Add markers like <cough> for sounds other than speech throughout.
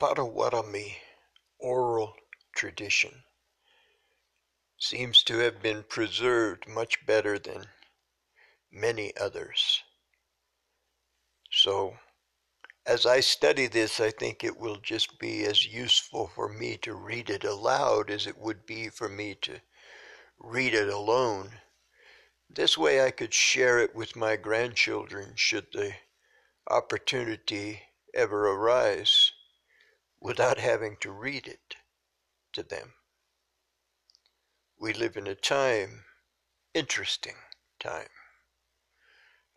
Potawatomi oral tradition seems to have been preserved much better than many others. So, as I study this, I think it will just be as useful for me to read it aloud as it would be for me to read it alone. This way I could share it with my grandchildren should the opportunity ever arise without having to read it to them. We live in a time, interesting time,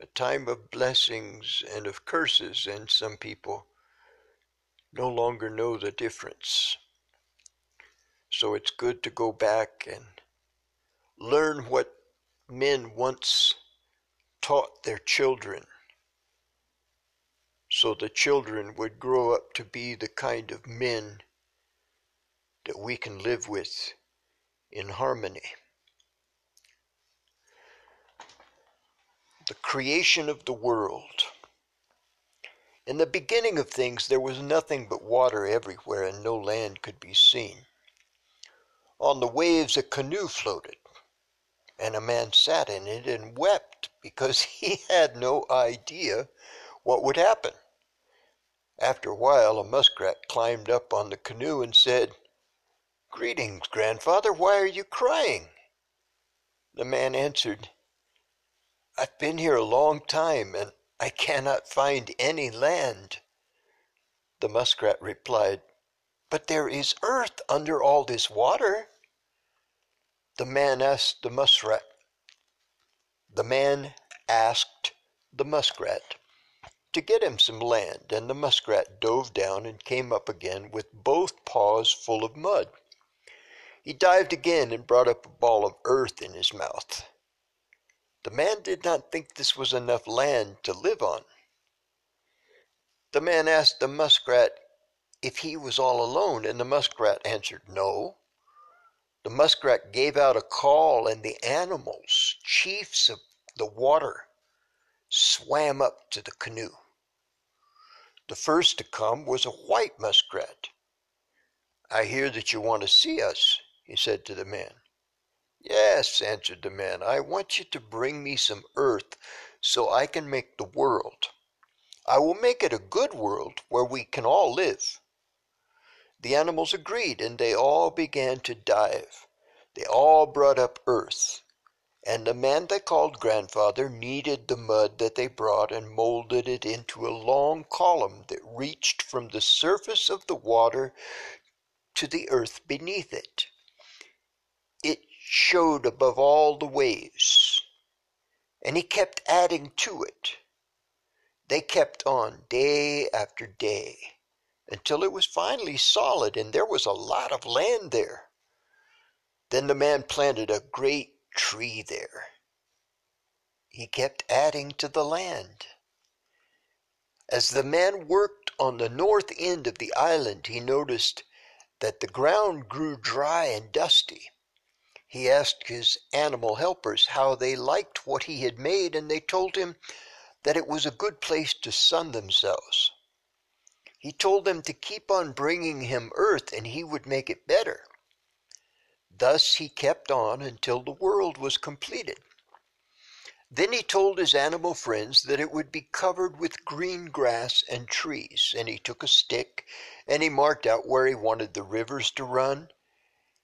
a time of blessings and of curses, and some people no longer know the difference. So it's good to go back and learn what men once taught their children so the children would grow up to be the kind of men that we can live with in harmony. The creation of the world. In the beginning of things, there was nothing but water everywhere, and no land could be seen. On the waves, a canoe floated, and a man sat in it and wept because <laughs> he had no idea what would happen. After a while, a muskrat climbed up on the canoe and said, Greetings, grandfather, why are you crying? The man answered, I've been here a long time and I cannot find any land. The muskrat replied, But there is earth under all this water. The man asked the muskrat, the man asked the muskrat, to get him some land, and the muskrat dove down and came up again with both paws full of mud. He dived again and brought up a ball of earth in his mouth. The man did not think this was enough land to live on. The man asked the muskrat if he was all alone, and the muskrat answered no. The muskrat gave out a call, and the animals, chiefs of the water, swam up to the canoe. The first to come was a white muskrat. I hear that you want to see us, he said to the man. Yes, answered the man, I want you to bring me some earth so I can make the world. I will make it a good world where we can all live. The animals agreed, and they all began to dive. They all brought up earth. And the man they called grandfather kneaded the mud that they brought and molded it into a long column that reached from the surface of the water to the earth beneath it. It showed above all the waves, and he kept adding to it. They kept on day after day until it was finally solid and there was a lot of land there. Then the man planted a great tree there. He kept adding to the land. As the man worked on the north end of the island, he noticed that the ground grew dry and dusty. He asked his animal helpers how they liked what he had made, and they told him that it was a good place to sun themselves. He told them to keep on bringing him earth, and he would make it better. Thus he kept on until the world was completed. Then he told his animal friends that it would be covered with green grass and trees, and he took a stick and he marked out where he wanted the rivers to run,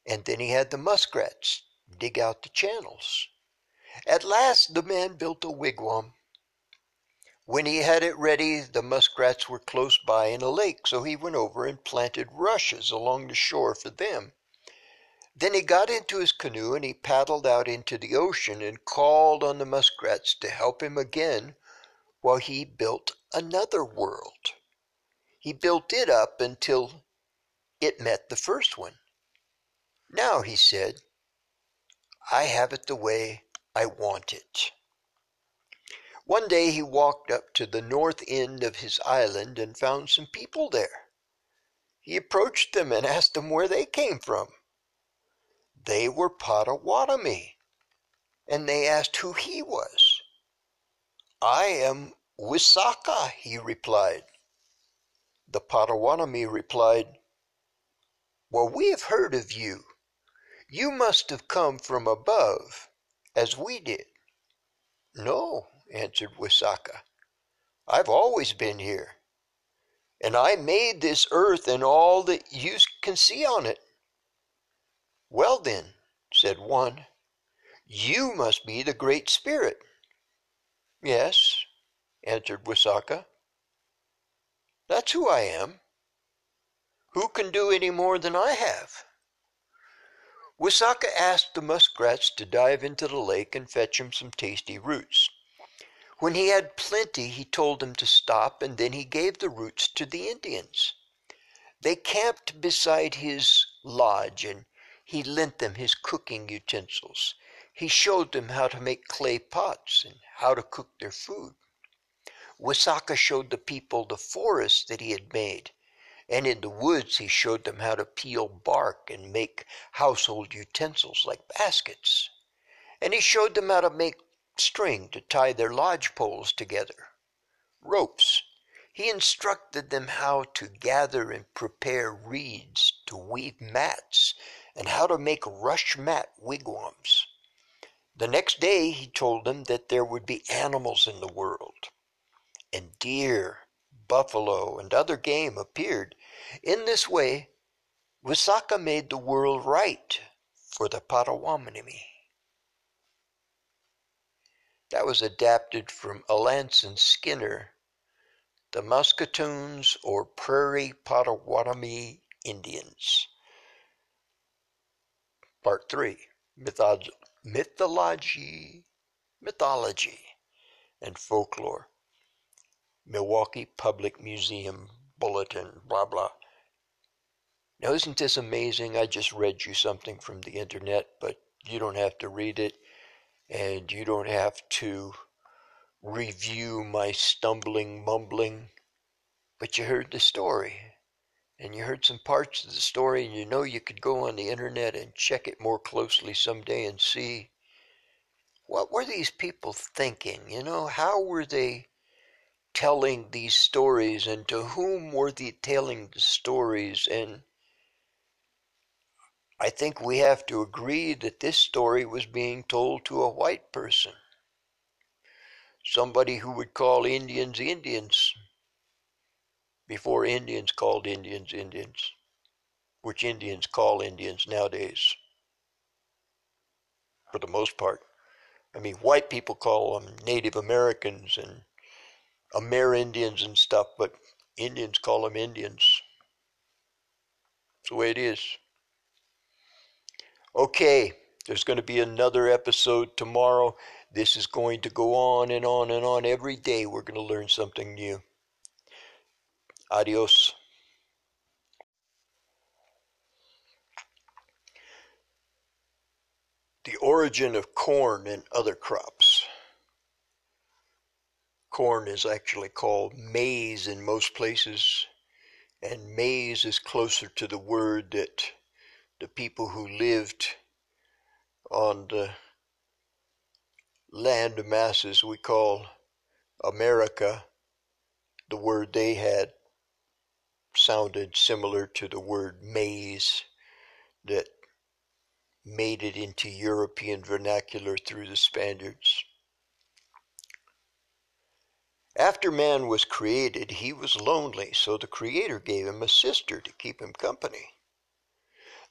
and then he had the muskrats dig out the channels. At last the man built a wigwam. When he had it ready, the muskrats were close by in a lake, so he went over and planted rushes along the shore for them. Then he got into his canoe and he paddled out into the ocean and called on the muskrats to help him again while he built another world. He built it up until it met the first one. Now, he said, I have it the way I want it. One day he walked up to the north end of his island and found some people there. He approached them and asked them where they came from. They were Potawatomi, and they asked who he was. I am Wisaka, he replied. The Potawatomi replied, Well, we have heard of you. You must have come from above, as we did. No, answered Wisaka. I've always been here. And I made this earth and all that you can see on it. Well, then, said one, you must be the Great Spirit. Yes, answered Wisaka. That's who I am. Who can do any more than I have? Wisaka asked the muskrats to dive into the lake and fetch him some tasty roots. When he had plenty, he told them to stop, and then he gave the roots to the Indians. They camped beside his lodge, and he lent them his cooking utensils. He showed them how to make clay pots and how to cook their food. Wisaka showed the people the forest that he had made, and in the woods he showed them how to peel bark and make household utensils like baskets. And he showed them how to make string to tie their lodge poles together, ropes. He instructed them how to gather and prepare reeds to weave mats and how to make rush mat wigwams. The next day he told them that there would be animals in the world, and deer, buffalo, and other game appeared. In this way, Wisaka made the world right for the Potawatomi. That was adapted from Alanson Skinner, The Mascoutens or Prairie Potawatomi Indians. Part 3 Mythology, Mythology, Mythology and Folklore. Milwaukee Public Museum Bulletin, blah blah. Now, isn't this amazing? I just read you something from the internet, but you don't have to read it and you don't have to review my stumbling, mumbling, but you heard the story. And you heard some parts of the story, and you know you could go on the internet and check it more closely someday and see what were these people thinking? You know, how were they telling these stories, and to whom were they telling the stories? And I think we have to agree that this story was being told to a white person. Somebody who would call Indians Indians before Indians called Indians Indians, which Indians call Indians nowadays, for the most part. I mean, white people call them Native Americans and Amerindians and stuff, but Indians call them Indians. It's the way it is. Okay, there's going to be another episode tomorrow. This is going to go on and on and on. Every day we're going to learn something new. Adios. The origin of corn and other crops. Corn is actually called maize in most places, and maize is closer to the word that the people who lived on the land masses we call America, the word they had sounded similar to the word maize that made it into European vernacular through the Spaniards. After man was created, he was lonely, so the Creator gave him a sister to keep him company.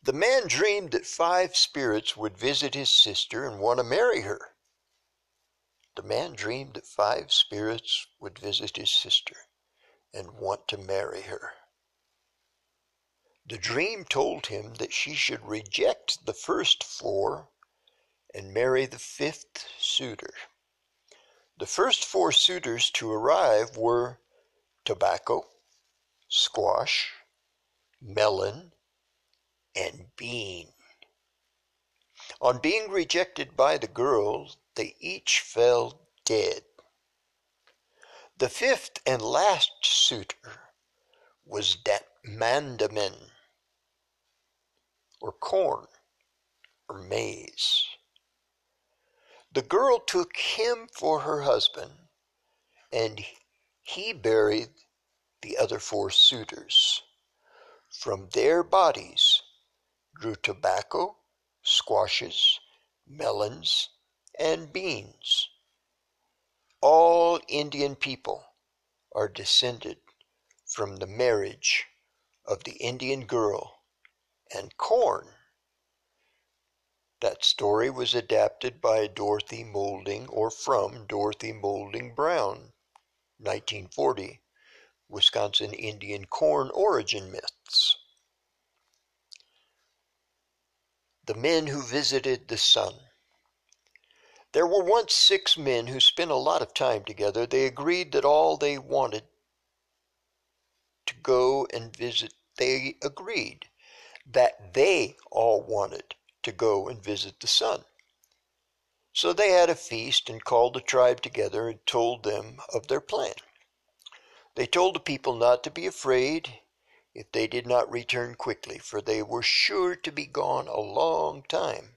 The man dreamed that five spirits would visit his sister and want to marry her. The man dreamed that five spirits would visit his sister and want to marry her. The dream told him that she should reject the first four and marry the fifth suitor. The first four suitors to arrive were tobacco, squash, melon, and bean. On being rejected by the girl, they each fell dead. The fifth and last suitor was that mandamin, or corn, or maize. The girl took him for her husband, and he buried the other four suitors. From their bodies grew tobacco, squashes, melons, and beans. All Indian people are descended from the marriage of the Indian girl and corn. That story was adapted by Dorothy Moulding or from Dorothy Moulding Brown, 1940, Wisconsin Indian Corn Origin Myths. The Men Who Visited the Sun. There were once six men who spent a lot of time together. They agreed that all they wanted to go and visit, they agreed that they all wanted to go and visit the sun. So they had a feast and called the tribe together and told them of their plan. They told the people not to be afraid if they did not return quickly, for they were sure to be gone a long time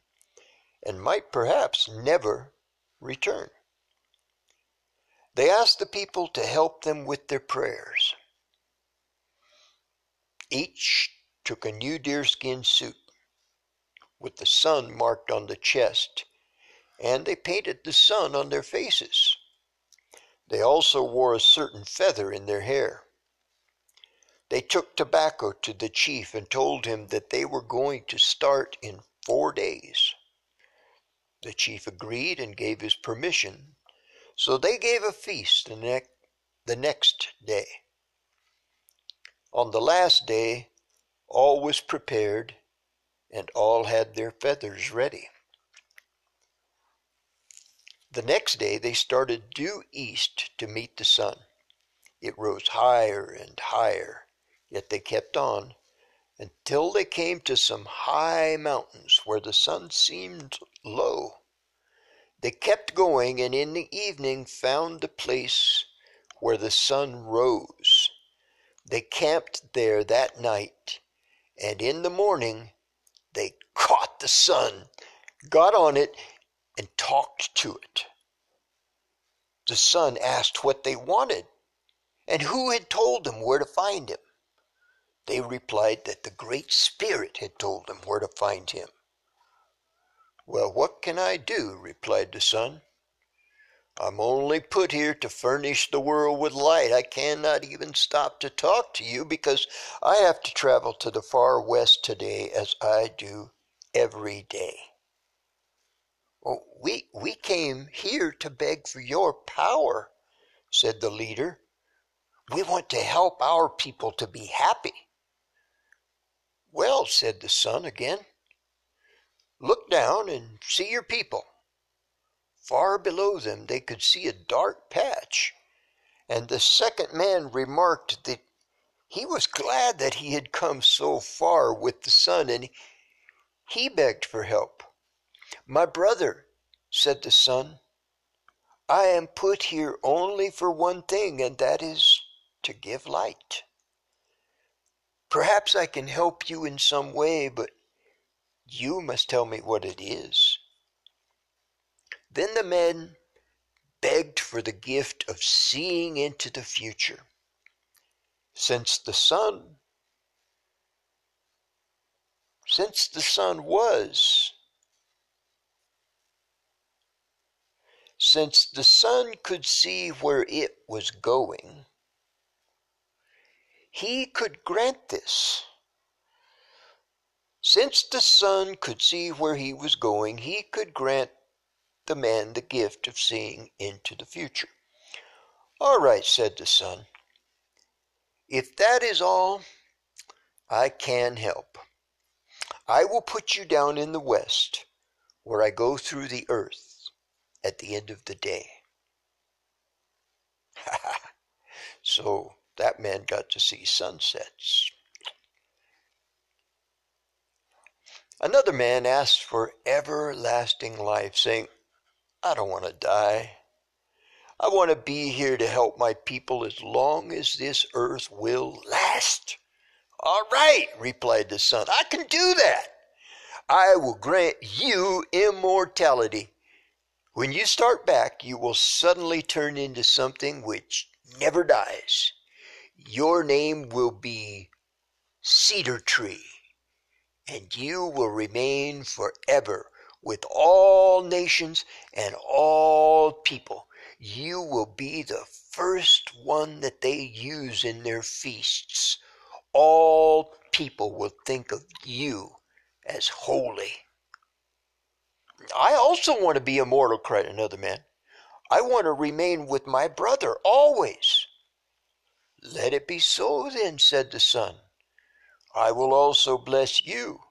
and might perhaps never return. They asked the people to help them with their prayers. Each took a new deerskin suit with the sun marked on the chest, and they painted the sun on their faces. They also wore a certain feather in their hair. They took tobacco to the chief and told him that they were going to start in four days. The chief agreed and gave his permission, so they gave a feast the, ne- the next day. On the last day, all was prepared, and all had their feathers ready. The next day they started due east to meet the sun. It rose higher and higher, yet they kept on until they came to some high mountains where the sun seemed low. They kept going and in the evening found the place where the sun rose. They camped there that night, and in the morning they caught the sun, got on it, and talked to it. The sun asked what they wanted and who had told them where to find him. They replied that the Great Spirit had told them where to find him. Well, what can I do? replied the sun. I'm only put here to furnish the world with light. I cannot even stop to talk to you because I have to travel to the far west today as I do every day. Well, we, we came here to beg for your power, said the leader. We want to help our people to be happy. Well, said the sun again, look down and see your people. Far below them they could see a dark patch, and the second man remarked that he was glad that he had come so far with the sun, and he begged for help. My brother, said the sun, I am put here only for one thing, and that is to give light. Perhaps I can help you in some way, but you must tell me what it is. Then the men begged for the gift of seeing into the future. Since the sun since the sun was since the sun could see where it was going he could grant this since the sun could see where he was going he could grant the man the gift of seeing into the future. All right, said the sun. If that is all, I can help. I will put you down in the west, where I go through the earth at the end of the day. <laughs> so that man got to see sunsets. Another man asked for everlasting life, saying, I don't want to die. I want to be here to help my people as long as this earth will last. All right, replied the sun, I can do that. I will grant you immortality. When you start back, you will suddenly turn into something which never dies. Your name will be Cedar Tree, and you will remain forever with all nations and all people. You will be the first one that they use in their feasts. All people will think of you as holy. I also want to be immortal, cried another man. I want to remain with my brother always. Let it be so then, said the sun. I will also bless you.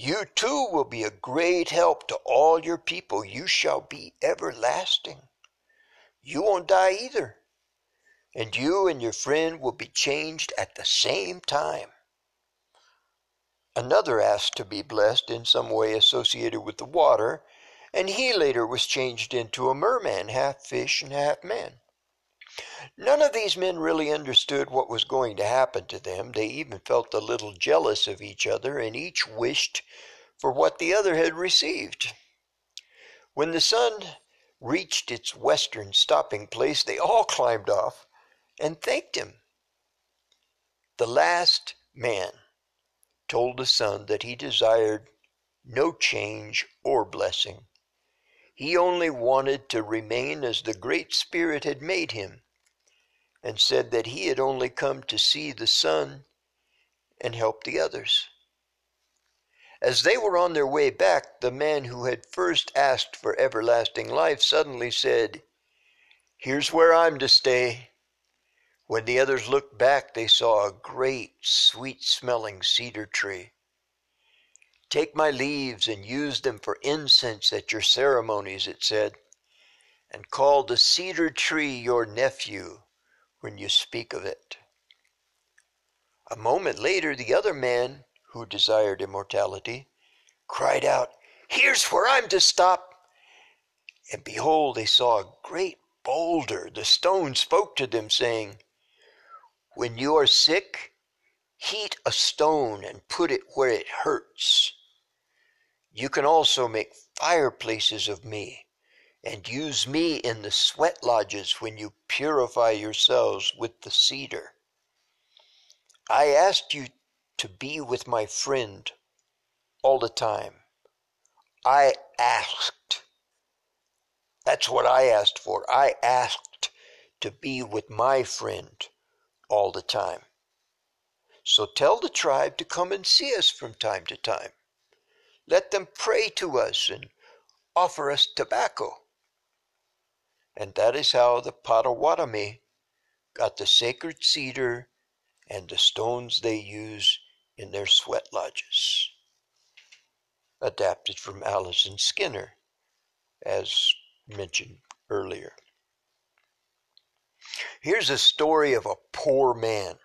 You too will be a great help to all your people. You shall be everlasting. You won't die either. And you and your friend will be changed at the same time. Another asked to be blessed in some way associated with the water, and he later was changed into a merman, half fish and half man. None of these men really understood what was going to happen to them. They even felt a little jealous of each other, and each wished for what the other had received. When the sun reached its western stopping place, they all climbed off and thanked him. The last man told the sun that he desired no change or blessing. He only wanted to remain as the Great Spirit had made him, and said that he had only come to see the sun and help the others. As they were on their way back, the man who had first asked for everlasting life suddenly said, Here's where I'm to stay. When the others looked back, they saw a great, sweet smelling cedar tree. Take my leaves and use them for incense at your ceremonies, it said, and call the cedar tree your nephew when you speak of it. A moment later, the other man, who desired immortality, cried out, Here's where I'm to stop. And behold, they saw a great boulder. The stone spoke to them, saying, when you are sick, heat a stone and put it where it hurts. You can also make fireplaces of me and use me in the sweat lodges when you purify yourselves with the cedar. I asked you to be with my friend all the time. I asked. That's what I asked for. I asked to be with my friend all the time. So tell the tribe to come and see us from time to time. Let them pray to us and offer us tobacco. And that is how the Potawatomi got the sacred cedar and the stones they use in their sweat lodges. Adapted from Alison Skinner, as mentioned earlier. Here's a story of a poor man.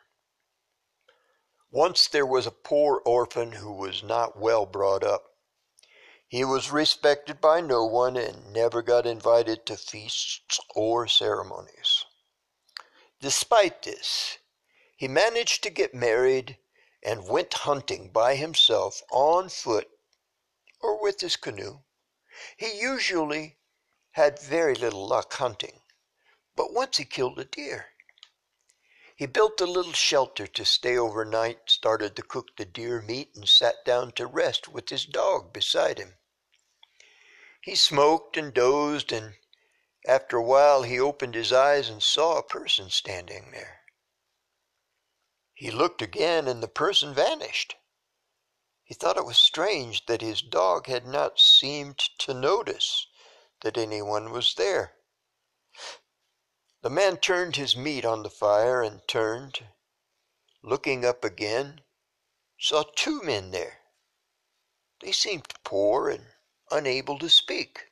Once there was a poor orphan who was not well brought up. He was respected by no one and never got invited to feasts or ceremonies. Despite this, he managed to get married and went hunting by himself on foot or with his canoe. He usually had very little luck hunting but once he killed a deer. He built a little shelter to stay overnight, started to cook the deer meat, and sat down to rest with his dog beside him. He smoked and dozed, and after a while he opened his eyes and saw a person standing there. He looked again, and the person vanished. He thought it was strange that his dog had not seemed to notice that anyone was there. The man turned his meat on the fire and turned, looking up again, saw two men there. They seemed poor and unable to speak.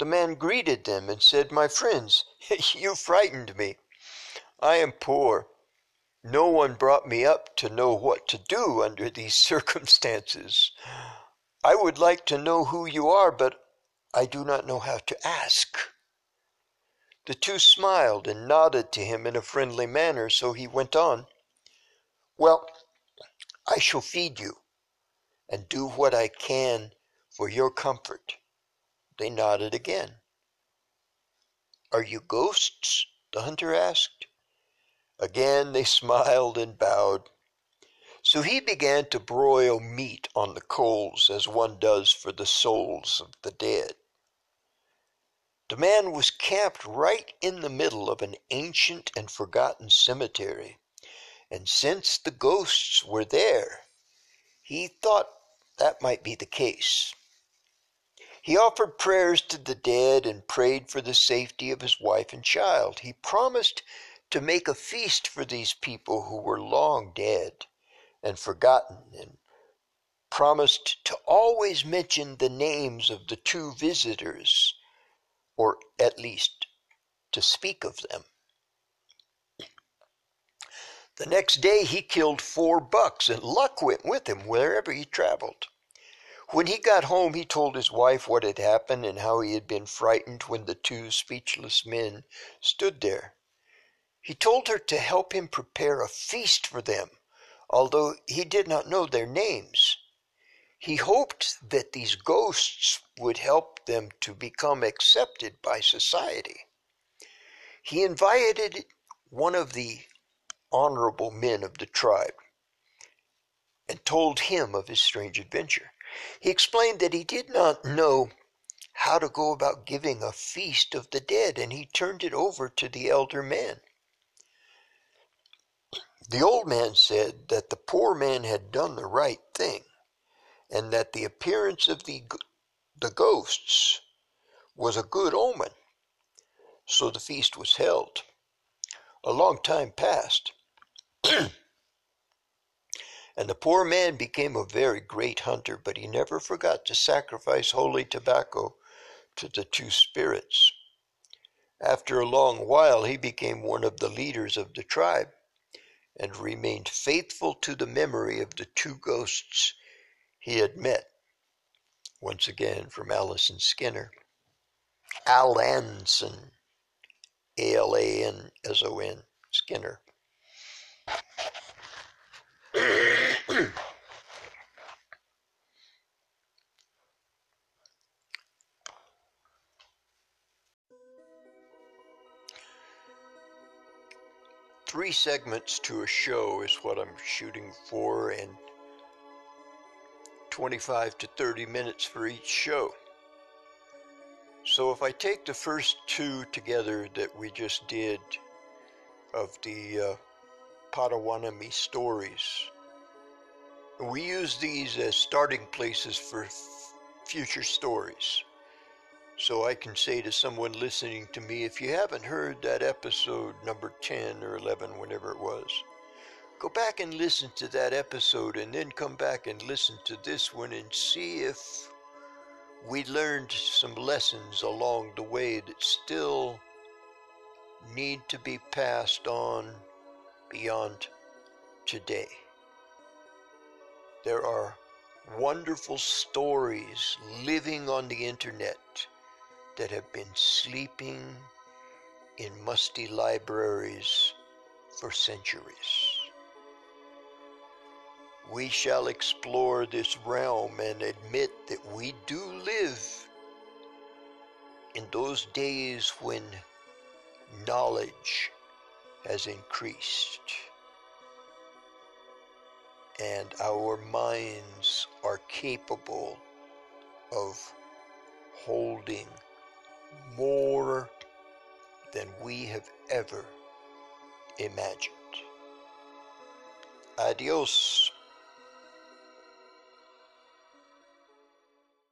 The man greeted them and said, My friends, <laughs> you frightened me. I am poor. No one brought me up to know what to do under these <laughs> circumstances. I would like to know who you are, but I do not know how to ask. The two smiled and nodded to him in a friendly manner, so he went on. Well, I shall feed you and do what I can for your comfort. They nodded again. Are you ghosts? the hunter asked. Again they smiled and bowed. So he began to broil meat on the coals as one does for the souls of the dead. The man was camped right in the middle of an ancient and forgotten cemetery, and since the ghosts were there, he thought that might be the case. He offered prayers to the dead and prayed for the safety of his wife and child. He promised to make a feast for these people who were long dead and forgotten and promised to always mention the names of the two visitors, or at least to speak of them. The next day he killed four bucks, and luck went with him wherever he traveled. When he got home, he told his wife what had happened and how he had been frightened when the two speechless men stood there. He told her to help him prepare a feast for them although he did not know their names. He hoped that these ghosts would help them to become accepted by society. He invited one of the honorable men of the tribe and told him of his strange adventure. He explained that he did not know how to go about giving a feast of the dead, and he turned it over to the elder man. The old man said that the poor man had done the right thing, and that the appearance of the, the ghosts was a good omen. So the feast was held. A long time passed, <clears throat> and the poor man became a very great hunter, but he never forgot to sacrifice holy tobacco to the two spirits. After a long while, he became one of the leaders of the tribe and remained faithful to the memory of the two ghosts he had met. Once again from Alison Skinner. Alanson, A L A N S O N, Skinner. <clears throat> three segments to a show is what I'm shooting for, and 25 to 30 minutes for each show. So if I take the first two together that we just did of the uh, Potawatomi stories, we use these as starting places for f- future stories. So I can say to someone listening to me, if you haven't heard that episode number 10 or 11, whenever it was, go back and listen to that episode and then come back and listen to this one and see if we learned some lessons along the way that still need to be passed on beyond today. There are wonderful stories living on the internet that have been sleeping in musty libraries for centuries. We shall explore this realm and admit that we do live in those days when knowledge has increased and our minds are capable of holding more than we have ever imagined. Adios.